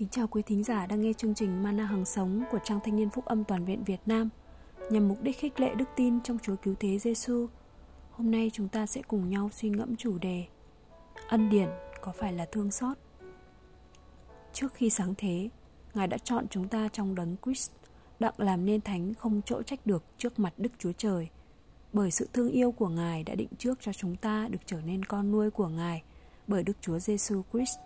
Kính chào quý thính giả đang nghe chương trình Mana Hằng Sống của Trang Thanh niên Phúc Âm Toàn viện Việt Nam nhằm mục đích khích lệ đức tin trong Chúa Cứu Thế Giêsu. Hôm nay chúng ta sẽ cùng nhau suy ngẫm chủ đề Ân điển có phải là thương xót? Trước khi sáng thế, Ngài đã chọn chúng ta trong đấng Christ đặng làm nên thánh không chỗ trách được trước mặt Đức Chúa Trời. Bởi sự thương yêu của Ngài đã định trước cho chúng ta được trở nên con nuôi của Ngài bởi Đức Chúa Giêsu Christ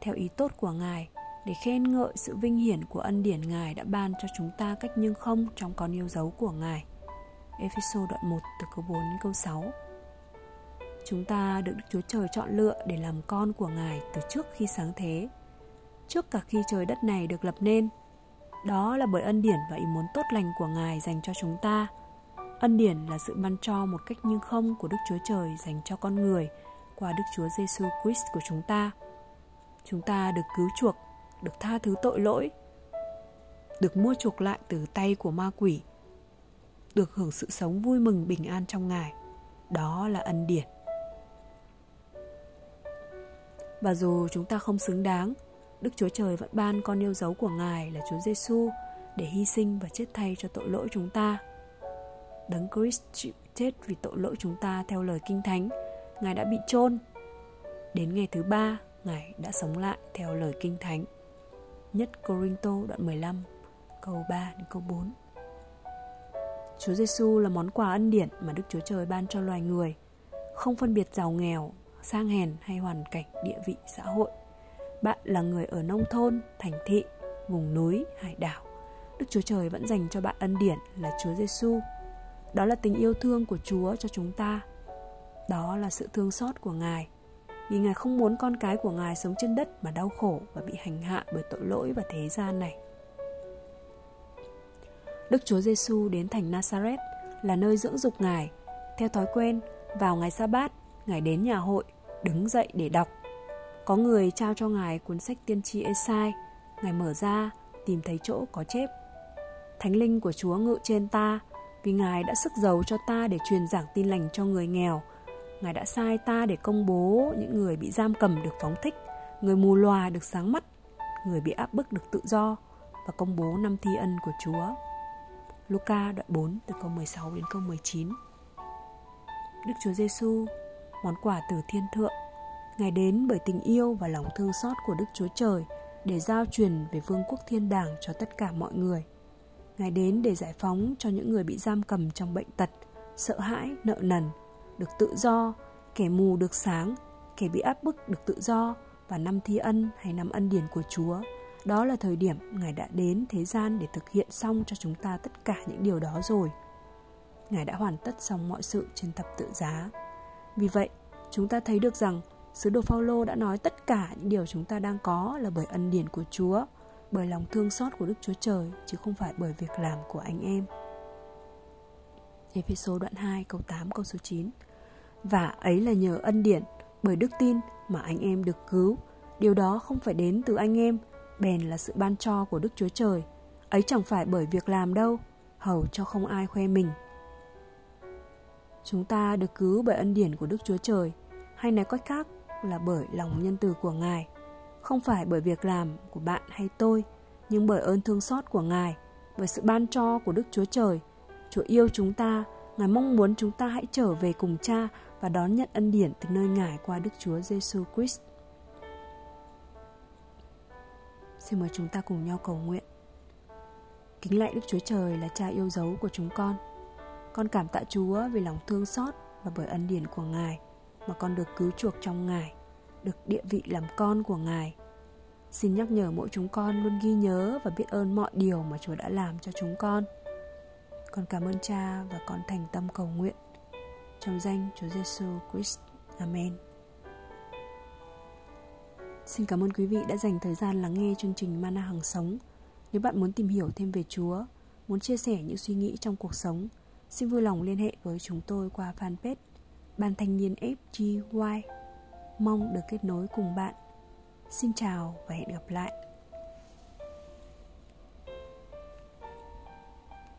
theo ý tốt của Ngài để khen ngợi sự vinh hiển của ân điển Ngài đã ban cho chúng ta cách nhưng không trong con yêu dấu của Ngài. Ephesos đoạn 1 từ câu 4 đến câu 6 Chúng ta được Đức Chúa Trời chọn lựa để làm con của Ngài từ trước khi sáng thế. Trước cả khi trời đất này được lập nên, đó là bởi ân điển và ý muốn tốt lành của Ngài dành cho chúng ta. Ân điển là sự ban cho một cách nhưng không của Đức Chúa Trời dành cho con người qua Đức Chúa Giêsu Christ của chúng ta. Chúng ta được cứu chuộc được tha thứ tội lỗi, được mua chuộc lại từ tay của ma quỷ, được hưởng sự sống vui mừng bình an trong ngài. Đó là ân điển. Và dù chúng ta không xứng đáng, đức chúa trời vẫn ban con yêu dấu của ngài là chúa giêsu để hy sinh và chết thay cho tội lỗi chúng ta. Đấng christ chịu chết vì tội lỗi chúng ta theo lời kinh thánh, ngài đã bị chôn. Đến ngày thứ ba, ngài đã sống lại theo lời kinh thánh. Nhất Corinto đoạn 15 câu 3 đến câu 4 Chúa Giêsu là món quà ân điển mà Đức Chúa Trời ban cho loài người Không phân biệt giàu nghèo, sang hèn hay hoàn cảnh địa vị xã hội Bạn là người ở nông thôn, thành thị, vùng núi, hải đảo Đức Chúa Trời vẫn dành cho bạn ân điển là Chúa Giêsu. Đó là tình yêu thương của Chúa cho chúng ta. Đó là sự thương xót của Ngài vì Ngài không muốn con cái của Ngài sống trên đất mà đau khổ và bị hành hạ bởi tội lỗi và thế gian này. Đức Chúa Giêsu đến thành Nazareth là nơi dưỡng dục Ngài. Theo thói quen, vào ngày sa bát, Ngài đến nhà hội, đứng dậy để đọc. Có người trao cho Ngài cuốn sách tiên tri Esai, Ngài mở ra, tìm thấy chỗ có chép. Thánh linh của Chúa ngự trên ta, vì Ngài đã sức giàu cho ta để truyền giảng tin lành cho người nghèo, Ngài đã sai ta để công bố những người bị giam cầm được phóng thích, người mù lòa được sáng mắt, người bị áp bức được tự do và công bố năm thi ân của Chúa. Luca đoạn 4 từ câu 16 đến câu 19 Đức Chúa Giêsu món quà từ thiên thượng Ngài đến bởi tình yêu và lòng thương xót của Đức Chúa Trời để giao truyền về vương quốc thiên đàng cho tất cả mọi người. Ngài đến để giải phóng cho những người bị giam cầm trong bệnh tật, sợ hãi, nợ nần, được tự do, kẻ mù được sáng, kẻ bị áp bức được tự do và năm thi ân hay năm ân điển của Chúa. Đó là thời điểm Ngài đã đến thế gian để thực hiện xong cho chúng ta tất cả những điều đó rồi. Ngài đã hoàn tất xong mọi sự trên thập tự giá. Vì vậy, chúng ta thấy được rằng Sứ đồ Phaolô đã nói tất cả những điều chúng ta đang có là bởi ân điển của Chúa, bởi lòng thương xót của Đức Chúa Trời chứ không phải bởi việc làm của anh em. Ephesos đoạn 2 câu 8 câu số 9 và ấy là nhờ ân điển bởi đức tin mà anh em được cứu. Điều đó không phải đến từ anh em, bèn là sự ban cho của đức chúa trời. Ấy chẳng phải bởi việc làm đâu, hầu cho không ai khoe mình. Chúng ta được cứu bởi ân điển của đức chúa trời, hay nói cách khác là bởi lòng nhân từ của ngài. Không phải bởi việc làm của bạn hay tôi, nhưng bởi ơn thương xót của ngài, bởi sự ban cho của đức chúa trời. Chúa yêu chúng ta ngài mong muốn chúng ta hãy trở về cùng cha và đón nhận ân điển từ nơi Ngài qua Đức Chúa Giêsu Christ. Xin mời chúng ta cùng nhau cầu nguyện. Kính lạy Đức Chúa Trời là cha yêu dấu của chúng con. Con cảm tạ Chúa vì lòng thương xót và bởi ân điển của Ngài mà con được cứu chuộc trong Ngài, được địa vị làm con của Ngài. Xin nhắc nhở mỗi chúng con luôn ghi nhớ và biết ơn mọi điều mà Chúa đã làm cho chúng con. Con cảm ơn Cha và con thành tâm cầu nguyện trong danh Chúa Giêsu Christ. Amen. Xin cảm ơn quý vị đã dành thời gian lắng nghe chương trình Mana Hằng Sống. Nếu bạn muốn tìm hiểu thêm về Chúa, muốn chia sẻ những suy nghĩ trong cuộc sống, xin vui lòng liên hệ với chúng tôi qua fanpage Ban Thanh niên FGY. Mong được kết nối cùng bạn. Xin chào và hẹn gặp lại.